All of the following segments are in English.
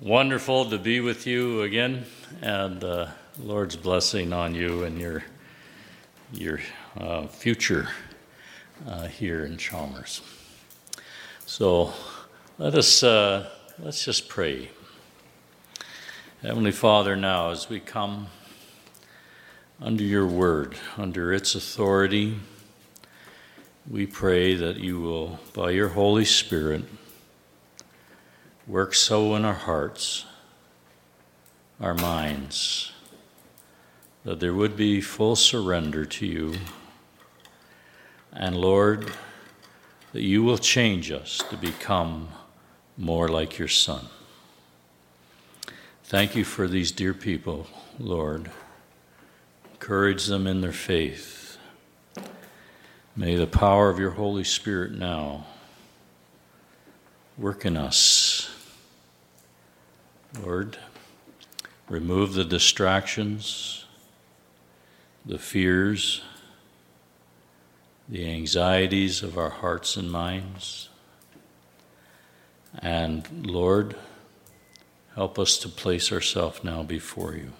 wonderful to be with you again, and uh, Lord's blessing on you and your your uh, future uh, here in Chalmers. So let us uh, let's just pray. Heavenly Father, now as we come under your word, under its authority, we pray that you will, by your Holy Spirit, work so in our hearts, our minds, that there would be full surrender to you. And Lord, that you will change us to become more like your Son. Thank you for these dear people, Lord. Encourage them in their faith. May the power of your Holy Spirit now work in us. Lord, remove the distractions, the fears, the anxieties of our hearts and minds. And Lord, help us to place ourselves now before you.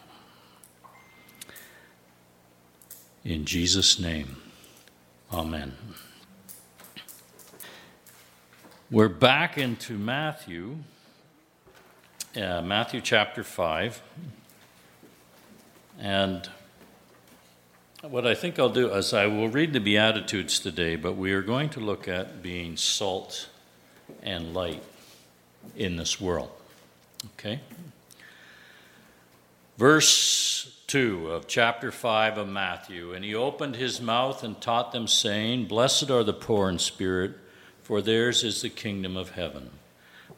In Jesus' name, amen. We're back into Matthew, uh, Matthew chapter 5. And what I think I'll do is I will read the Beatitudes today, but we are going to look at being salt and light in this world. Okay? Verse 2 of chapter 5 of Matthew And he opened his mouth and taught them, saying, Blessed are the poor in spirit, for theirs is the kingdom of heaven.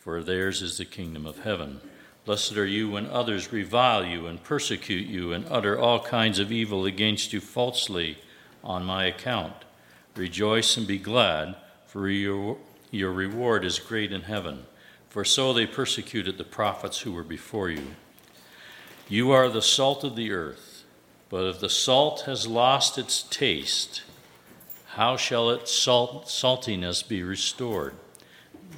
for theirs is the kingdom of heaven. Blessed are you when others revile you and persecute you and utter all kinds of evil against you falsely on my account. Rejoice and be glad, for your, your reward is great in heaven. For so they persecuted the prophets who were before you. You are the salt of the earth, but if the salt has lost its taste, how shall its salt, saltiness be restored?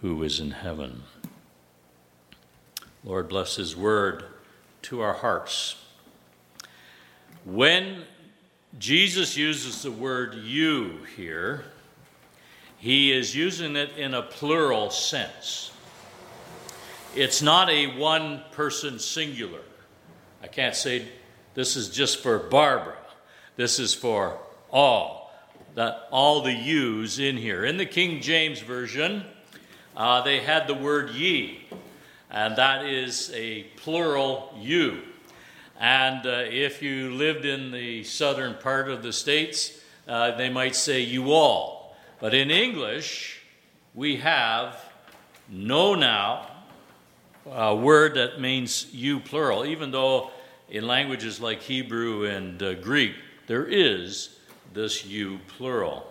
who is in heaven. Lord, bless His word to our hearts. When Jesus uses the word you here, he is using it in a plural sense. It's not a one person singular. I can't say this is just for Barbara. This is for all. That all the yous in here. In the King James Version, uh, they had the word ye and that is a plural you. And uh, if you lived in the southern part of the states, uh, they might say you all. But in English, we have no now, a word that means you plural, even though in languages like Hebrew and uh, Greek, there is this you plural.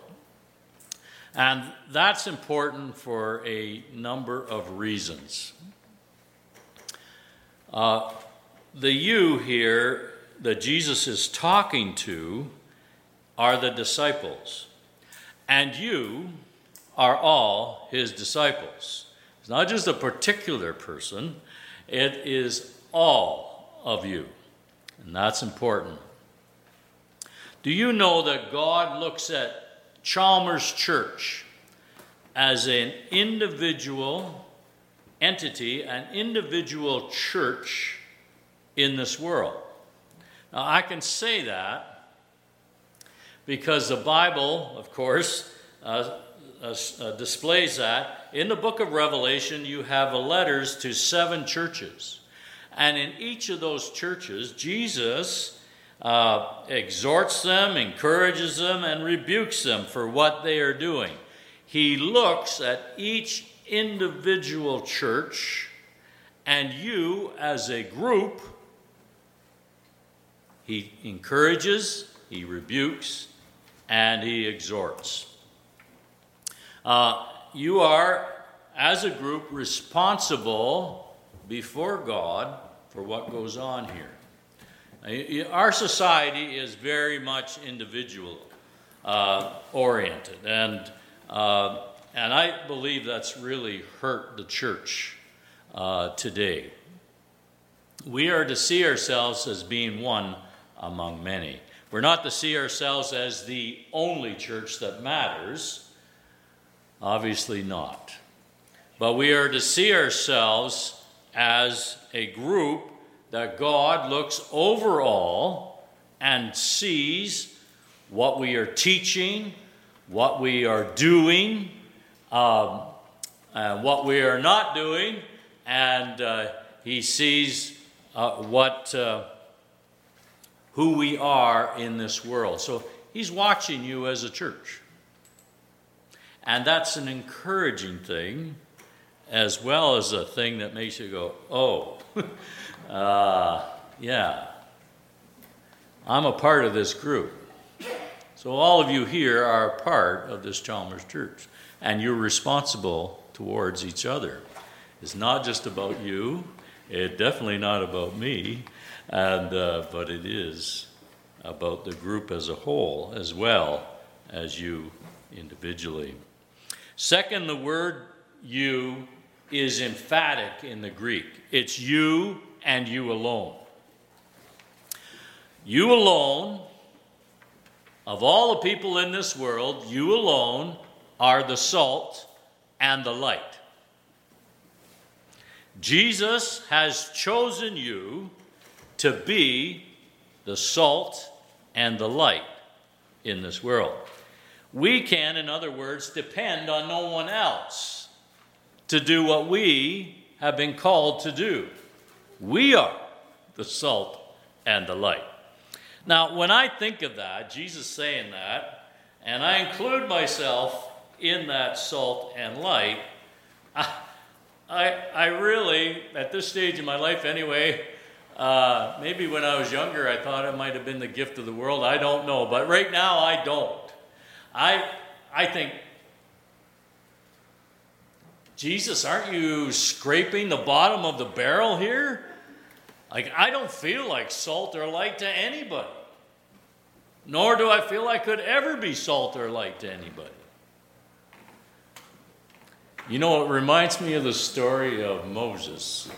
And that's important for a number of reasons. Uh, the you here that Jesus is talking to are the disciples, and you are all his disciples. It's not just a particular person, it is all of you. And that's important. Do you know that God looks at Chalmers Church as an individual entity, an individual church in this world. Now, I can say that because the Bible, of course, uh, uh, uh, displays that. In the book of Revelation, you have letters to seven churches. And in each of those churches, Jesus uh, exhorts them, encourages them, and rebukes them for what they are doing. He looks at each individual church and you as a group. He encourages, he rebukes, and he exhorts. Uh, you are, as a group, responsible before God for what goes on here. Our society is very much individual uh, oriented, and, uh, and I believe that's really hurt the church uh, today. We are to see ourselves as being one among many. We're not to see ourselves as the only church that matters Obviously not. But we are to see ourselves as a group that God looks over all and sees what we are teaching, what we are doing, um, what we are not doing, and uh, He sees uh, what uh, who we are in this world. So He's watching you as a church. And that's an encouraging thing, as well as a thing that makes you go, oh, uh, yeah, I'm a part of this group. So all of you here are a part of this Chalmers Church, and you're responsible towards each other. It's not just about you. It's definitely not about me, and uh, but it is about the group as a whole as well as you individually. Second, the word you is emphatic in the Greek. It's you and you alone. You alone, of all the people in this world, you alone are the salt and the light. Jesus has chosen you to be the salt and the light in this world. We can, in other words, depend on no one else to do what we have been called to do. We are the salt and the light. Now, when I think of that, Jesus saying that, and I include myself in that salt and light, I, I, really, at this stage in my life anyway, uh, maybe when I was younger, I thought it might have been the gift of the world. I don't know. But right now, I don't. I, I think, Jesus, aren't you scraping the bottom of the barrel here? Like, I don't feel like salt or light to anybody. Nor do I feel I could ever be salt or light to anybody. You know, it reminds me of the story of Moses.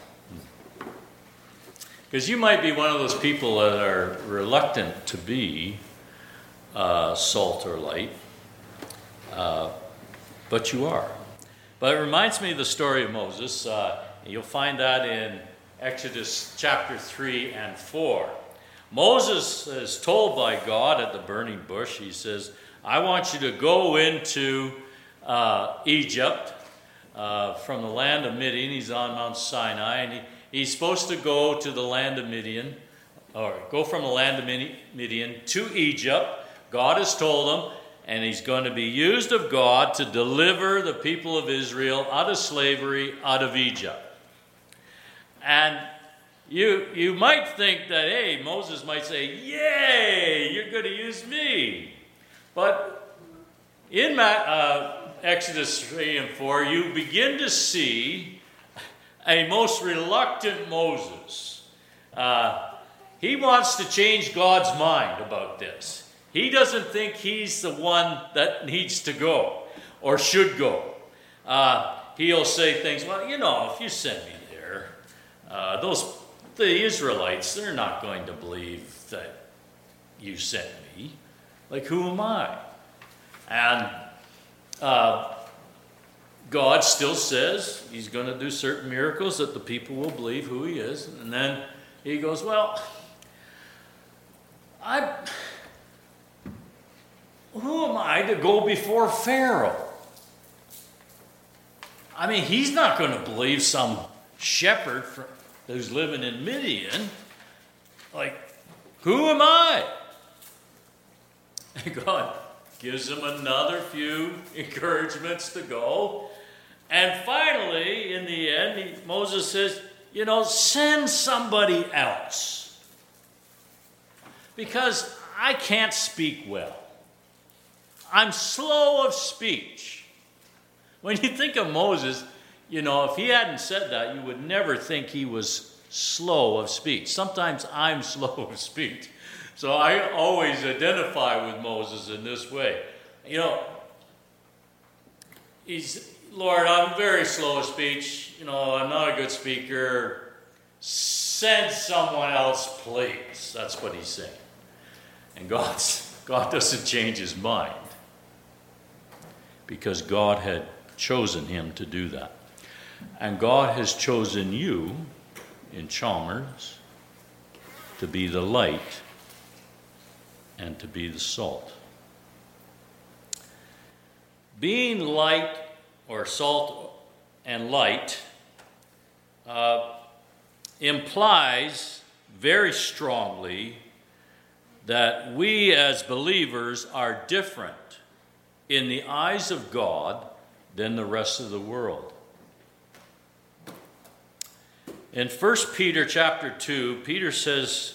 Because you might be one of those people that are reluctant to be uh, salt or light. Uh, but you are. But it reminds me of the story of Moses. Uh, you'll find that in Exodus chapter 3 and 4. Moses is told by God at the burning bush, he says, I want you to go into uh, Egypt uh, from the land of Midian. He's on Mount Sinai, and he, he's supposed to go to the land of Midian, or go from the land of Midian to Egypt. God has told him, and he's going to be used of God to deliver the people of Israel out of slavery, out of Egypt. And you, you might think that, hey, Moses might say, Yay, you're going to use me. But in uh, Exodus 3 and 4, you begin to see a most reluctant Moses. Uh, he wants to change God's mind about this. He doesn't think he's the one that needs to go or should go. Uh, he'll say things, well, you know, if you send me uh, those the Israelites, they're not going to believe that you sent me. Like, who am I? And uh, God still says he's going to do certain miracles that the people will believe who he is. And then he goes, Well, I. Who am I to go before Pharaoh? I mean, he's not going to believe some shepherd who's living in Midian. Like, who am I? And God gives him another few encouragements to go. And finally, in the end, he, Moses says, You know, send somebody else. Because I can't speak well. I'm slow of speech. When you think of Moses, you know, if he hadn't said that, you would never think he was slow of speech. Sometimes I'm slow of speech. So I always identify with Moses in this way. You know, he's, Lord, I'm very slow of speech. You know, I'm not a good speaker. Send someone else, please. That's what he's saying. And God's, God doesn't change his mind because God had chosen him to do that. And God has chosen you in Chalmers to be the light and to be the salt. Being light or salt and light uh, implies very strongly that we as believers are different in the eyes of God than the rest of the world. In 1 Peter chapter 2, Peter says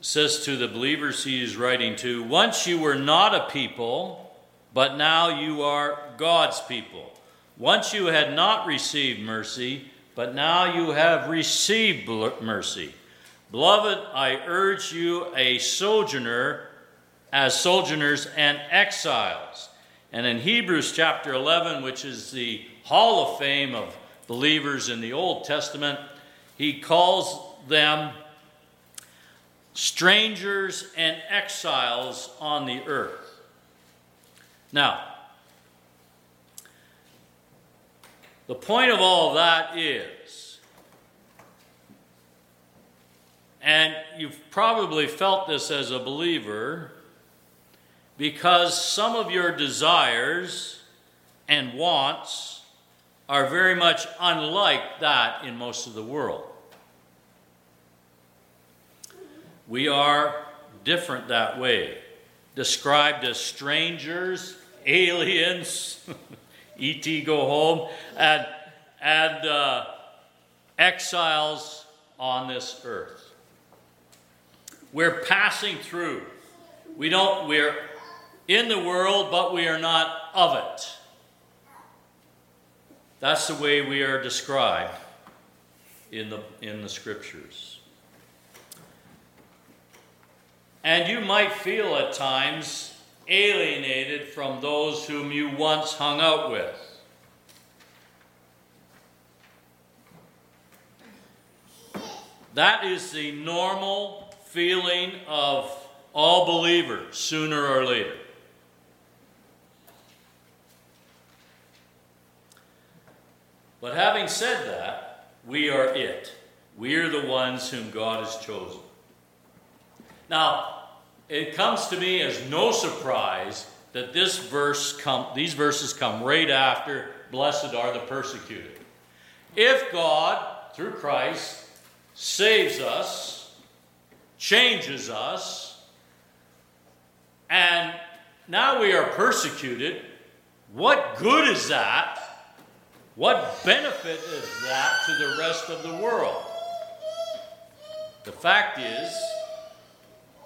says to the believers he is writing to, once you were not a people, but now you are God's people. Once you had not received mercy, but now you have received mercy. Beloved, I urge you, a sojourner, as sojourners and exiles. And in Hebrews chapter 11, which is the hall of fame of believers in the Old Testament, he calls them strangers and exiles on the earth. Now, the point of all that is, and you've probably felt this as a believer, because some of your desires and wants are very much unlike that in most of the world. We are different that way, described as strangers, aliens, E.T. go home, and, and uh, exiles on this earth. We're passing through. We don't, we're in the world, but we are not of it. That's the way we are described in the, in the scriptures. And you might feel at times alienated from those whom you once hung out with. That is the normal feeling of all believers sooner or later. But having said that, we are it. We are the ones whom God has chosen. Now, it comes to me as no surprise that this verse come, these verses come right after blessed are the persecuted. If God, through Christ, saves us, changes us, and now we are persecuted, what good is that? What benefit is that to the rest of the world? The fact is,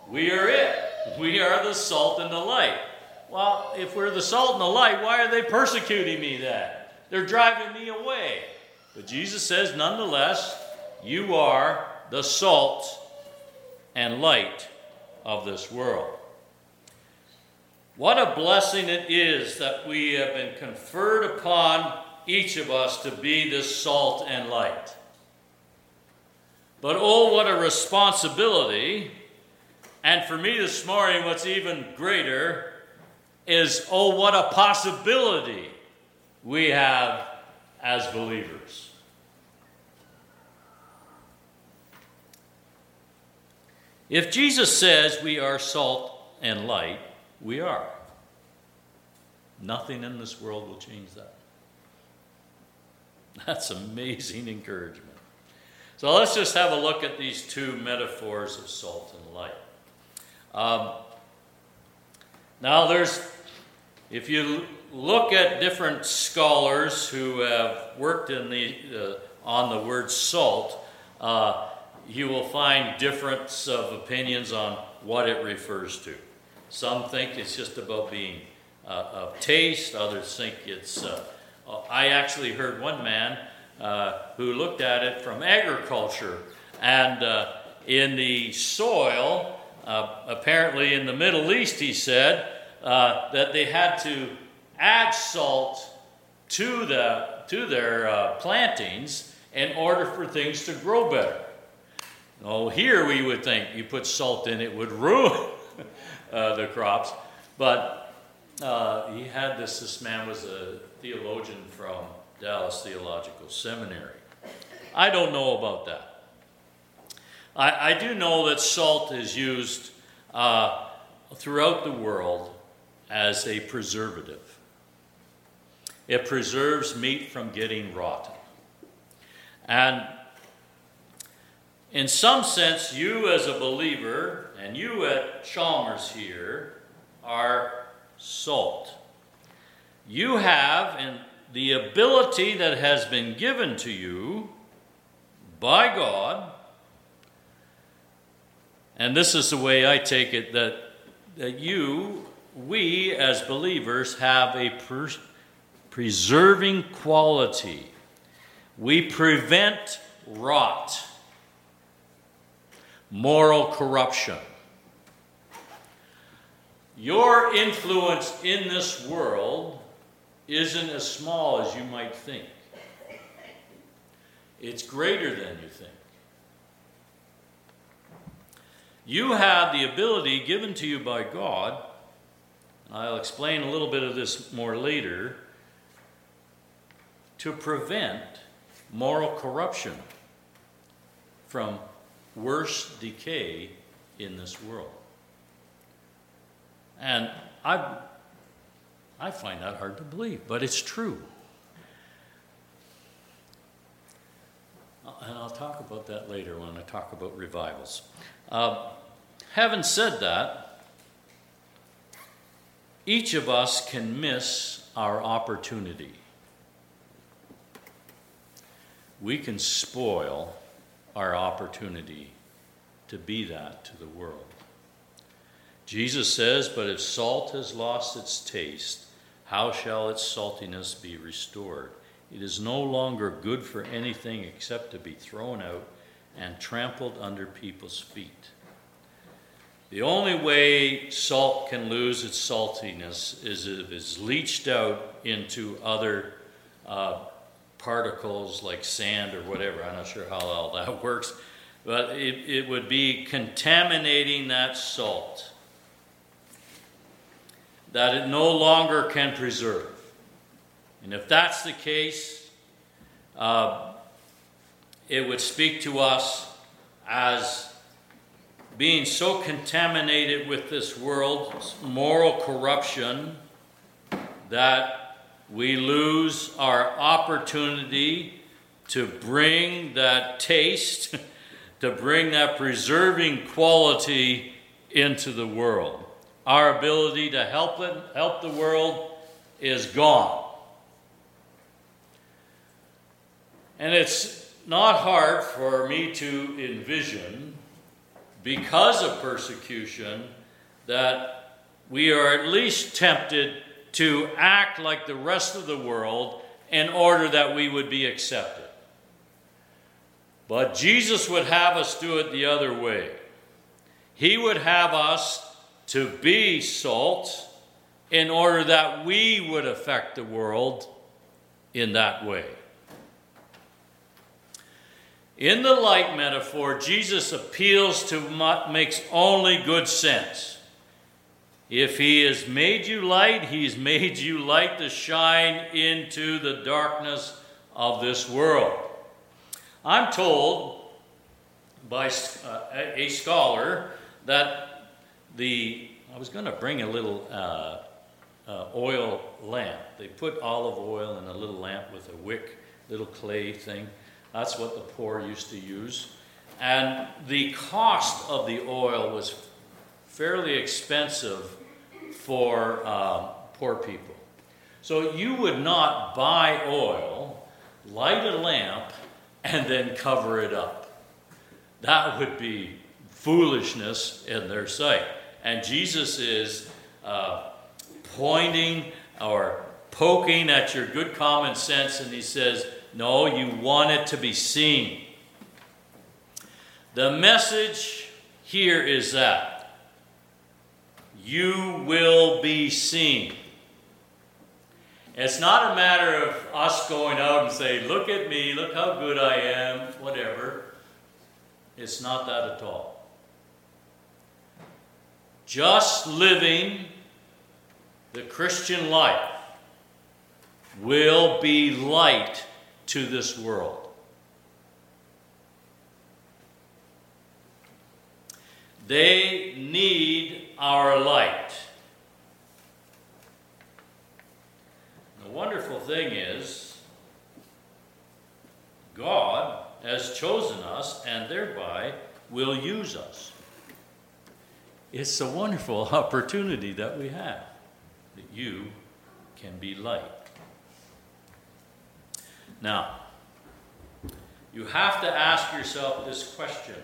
we are it. We are the salt and the light. Well, if we're the salt and the light, why are they persecuting me then? They're driving me away. But Jesus says, nonetheless, you are the salt and light of this world. What a blessing it is that we have been conferred upon each of us to be this salt and light. But oh, what a responsibility and for me this morning, what's even greater is oh, what a possibility we have as believers. If Jesus says we are salt and light, we are. Nothing in this world will change that. That's amazing encouragement. So let's just have a look at these two metaphors of salt and light. Um, now, there's, if you look at different scholars who have worked in the, uh, on the word salt, uh, you will find difference of opinions on what it refers to. Some think it's just about being uh, of taste, others think it's. Uh, I actually heard one man uh, who looked at it from agriculture, and uh, in the soil, uh, apparently in the Middle East, he said uh, that they had to add salt to, the, to their uh, plantings in order for things to grow better. Oh, here we would think you put salt in, it would ruin uh, the crops. But he had this, this man was a theologian from Dallas Theological Seminary. I don't know about that. I, I do know that salt is used uh, throughout the world as a preservative. It preserves meat from getting rotten. And in some sense, you as a believer and you at Chalmers here are salt. You have in the ability that has been given to you by God and this is the way I take it that, that you, we as believers, have a per- preserving quality. We prevent rot, moral corruption. Your influence in this world isn't as small as you might think. It's greater than you think. You have the ability given to you by God, I'll explain a little bit of this more later, to prevent moral corruption from worse decay in this world. And I, I find that hard to believe, but it's true. And I'll talk about that later when I talk about revivals. Uh, having said that, each of us can miss our opportunity. We can spoil our opportunity to be that to the world. Jesus says, But if salt has lost its taste, how shall its saltiness be restored? It is no longer good for anything except to be thrown out and trampled under people's feet. The only way salt can lose its saltiness is if it's leached out into other uh, particles like sand or whatever. I'm not sure how all that works, but it, it would be contaminating that salt that it no longer can preserve. And if that's the case, uh, it would speak to us as being so contaminated with this world's moral corruption that we lose our opportunity to bring that taste, to bring that preserving quality into the world. Our ability to help it, help the world is gone. And it's not hard for me to envision, because of persecution, that we are at least tempted to act like the rest of the world in order that we would be accepted. But Jesus would have us do it the other way. He would have us to be salt in order that we would affect the world in that way. In the light metaphor, Jesus appeals to what makes only good sense. If he has made you light, he's made you light to shine into the darkness of this world. I'm told by uh, a scholar that the, I was going to bring a little uh, uh, oil lamp. They put olive oil in a little lamp with a wick, little clay thing. That's what the poor used to use. And the cost of the oil was fairly expensive for uh, poor people. So you would not buy oil, light a lamp, and then cover it up. That would be foolishness in their sight. And Jesus is uh, pointing or poking at your good common sense, and he says, No, you want it to be seen. The message here is that you will be seen. It's not a matter of us going out and say, Look at me, look how good I am, whatever. It's not that at all. Just living the Christian life will be light to this world. They need our light. The wonderful thing is, God has chosen us and thereby will use us. It's a wonderful opportunity that we have that you can be light. Now, you have to ask yourself this question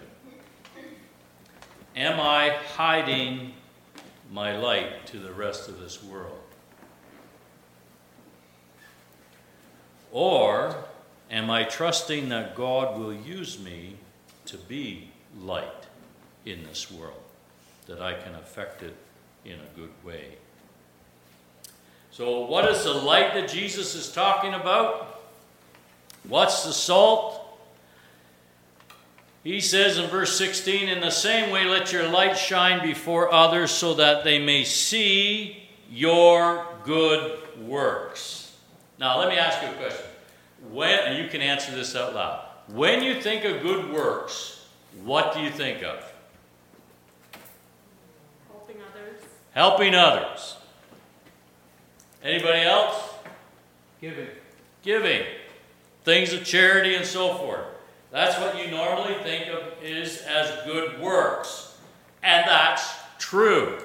Am I hiding my light to the rest of this world? Or am I trusting that God will use me to be light in this world, that I can affect it in a good way? So, what is the light that Jesus is talking about? What's the salt? He says in verse 16, In the same way, let your light shine before others so that they may see your good works. Now, let me ask you a question. When, and you can answer this out loud. When you think of good works, what do you think of? Helping others. Helping others. Anybody else? Giving. Giving. Things of charity and so forth. That's what you normally think of is as good works. And that's true.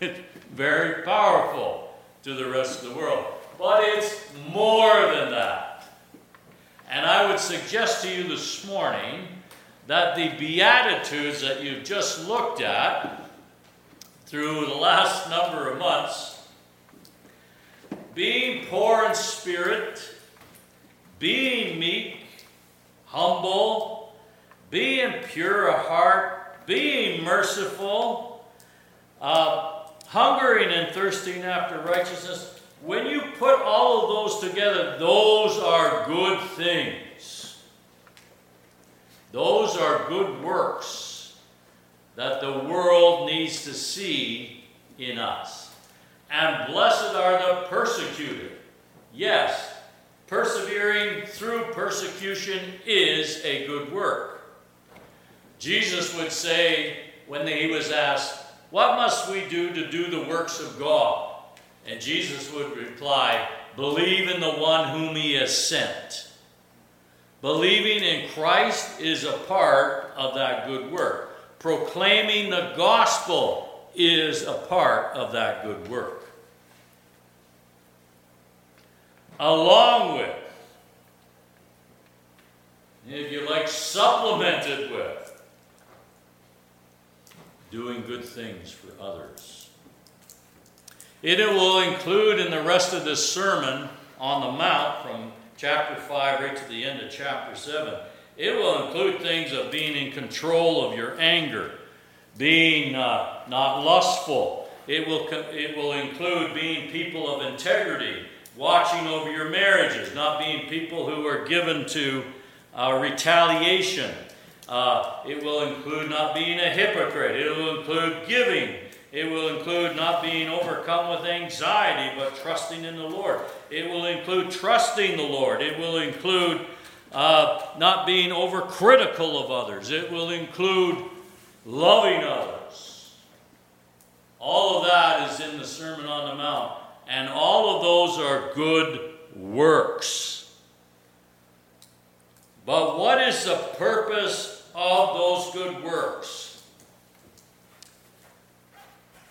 It's very powerful to the rest of the world. But it's more than that. And I would suggest to you this morning that the Beatitudes that you've just looked at through the last number of months being poor in spirit, being meek, humble, being pure of heart, being merciful, uh, hungering and thirsting after righteousness. When you put all of those together, those are good things. Those are good works that the world needs to see in us. And blessed are the persecuted. Yes, persevering through persecution is a good work. Jesus would say when he was asked, What must we do to do the works of God? And Jesus would reply, Believe in the one whom he has sent. Believing in Christ is a part of that good work. Proclaiming the gospel is a part of that good work. Along with, if you like, supplemented with, doing good things for others. It will include in the rest of this sermon on the Mount from chapter 5 right to the end of chapter 7. It will include things of being in control of your anger being uh, not lustful. It will, it will include being people of integrity, watching over your marriages, not being people who are given to uh, retaliation. Uh, it will include not being a hypocrite. It will include giving. It will include not being overcome with anxiety, but trusting in the Lord. It will include trusting the Lord. It will include uh, not being overcritical of others. It will include loving others. All of that is in the Sermon on the Mount. And all of those are good works. But what is the purpose of those good works?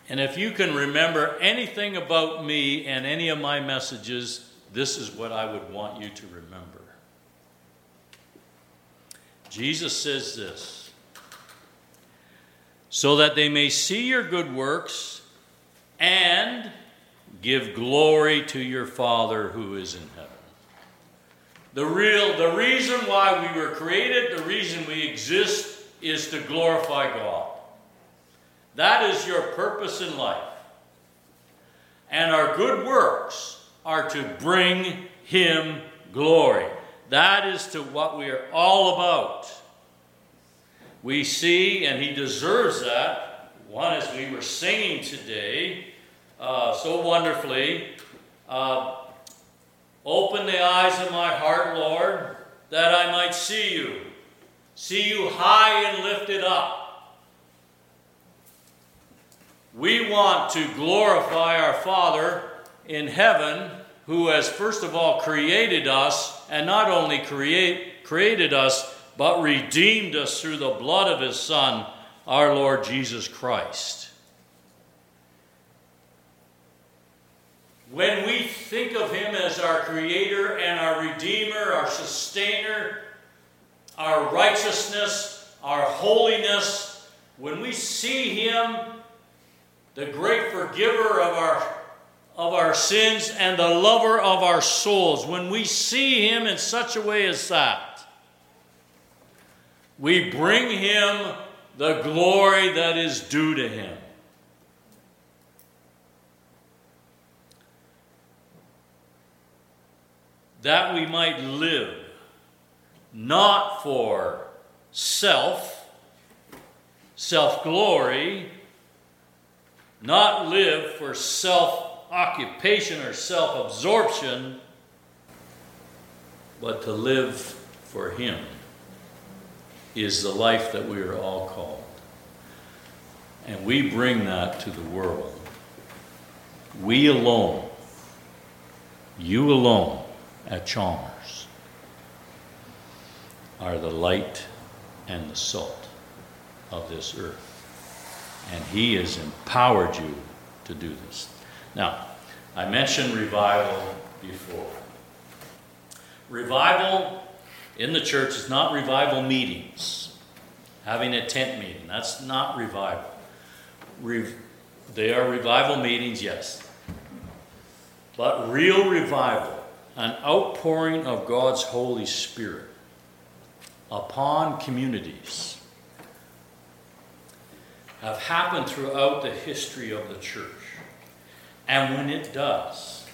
And if you can remember anything about me and any of my messages, this is what I would want you to remember. Jesus says this so that they may see your good works and give glory to your Father who is in heaven. The real the reason why we were created, the reason we exist is to glorify God. That is your purpose in life. And our good works are to bring him glory. That is to what we are all about. We see, and he deserves that. One, as we were singing today uh, so wonderfully, uh, open the eyes of my heart, Lord, that I might see you, see you high and lifted up. We want to glorify our Father in heaven who has first of all created us, and not only create, created us, but redeemed us through the blood of his Son, our Lord Jesus Christ. When we think of him as our creator and our redeemer, our sustainer, our righteousness, our holiness, when we see him, the great forgiver of our of our sins and the lover of our souls, when we see Him in such a way as that, we bring Him the glory that is due to Him. That we might live not for self, self glory, not live for self occupation or self absorption, but to live for Him is the life that we are all called. And we bring that to the world. We alone, you alone at Chalmers, are the light and the salt of this earth. And He has empowered you to do this. Now, I mentioned revival before. Revival in the church is not revival meetings, having a tent meeting. That's not revival. Re- they are revival meetings, yes. But real revival, an outpouring of God's Holy Spirit upon communities, have happened throughout the history of the church. And when it does,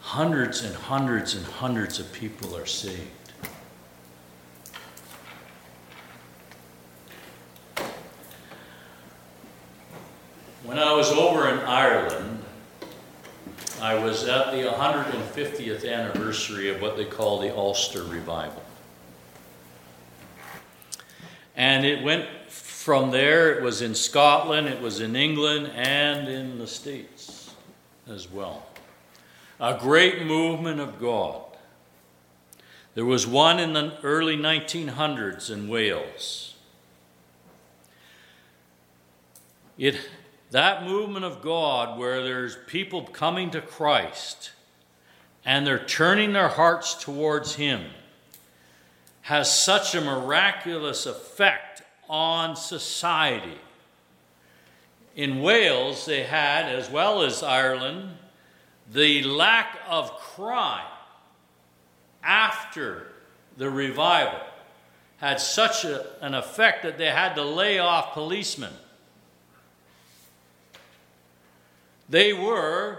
hundreds and hundreds and hundreds of people are saved. When I was over in Ireland, I was at the 150th anniversary of what they call the Ulster Revival. And it went from there, it was in Scotland, it was in England, and in the States as well. A great movement of God. There was one in the early 1900s in Wales. It, that movement of God, where there's people coming to Christ and they're turning their hearts towards Him, has such a miraculous effect on society. In Wales, they had, as well as Ireland, the lack of crime after the revival had such a, an effect that they had to lay off policemen. They were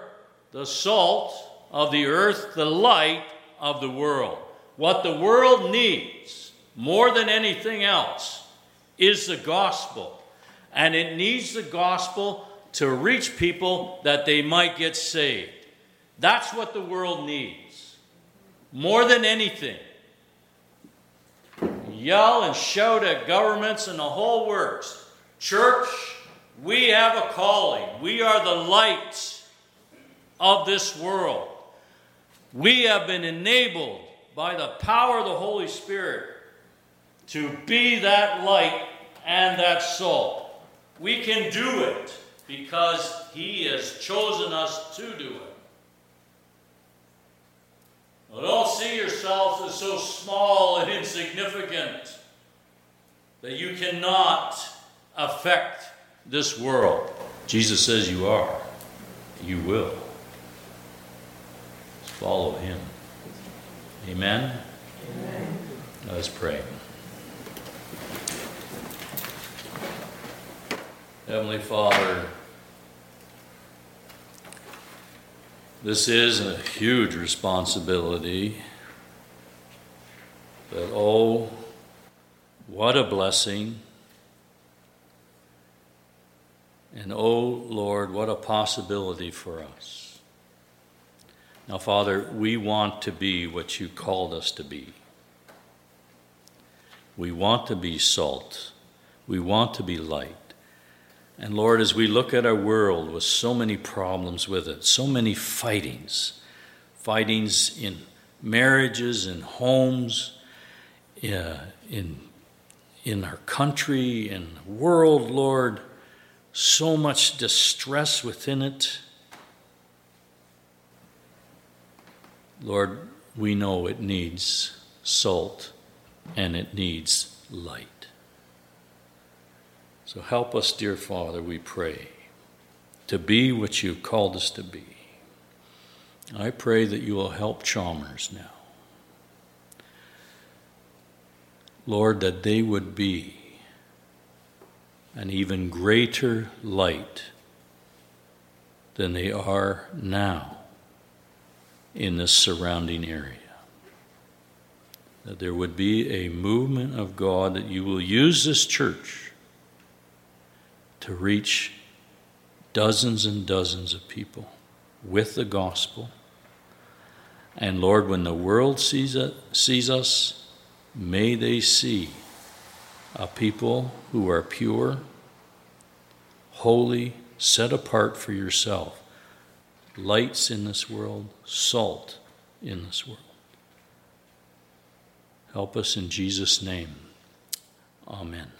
the salt of the earth, the light of the world. What the world needs more than anything else is the gospel. And it needs the gospel to reach people that they might get saved. That's what the world needs. More than anything. Yell and shout at governments and the whole works. Church, we have a calling. We are the light of this world. We have been enabled by the power of the Holy Spirit to be that light and that salt. We can do it because He has chosen us to do it. Don't see yourself as so small and insignificant that you cannot affect this world. Jesus says you are. You will. Follow Him. Amen? Amen. Let us pray. Heavenly Father, this is a huge responsibility. But oh, what a blessing. And oh, Lord, what a possibility for us. Now, Father, we want to be what you called us to be. We want to be salt. We want to be light. And Lord, as we look at our world with so many problems with it, so many fightings, fightings in marriages, in homes, in, in our country, in the world, Lord, so much distress within it. Lord, we know it needs salt and it needs light. So help us, dear Father, we pray, to be what you've called us to be. I pray that you will help Chalmers now. Lord, that they would be an even greater light than they are now in this surrounding area. That there would be a movement of God, that you will use this church to reach dozens and dozens of people with the gospel. And Lord, when the world sees, it, sees us, may they see a people who are pure, holy, set apart for yourself, lights in this world, salt in this world. Help us in Jesus' name. Amen.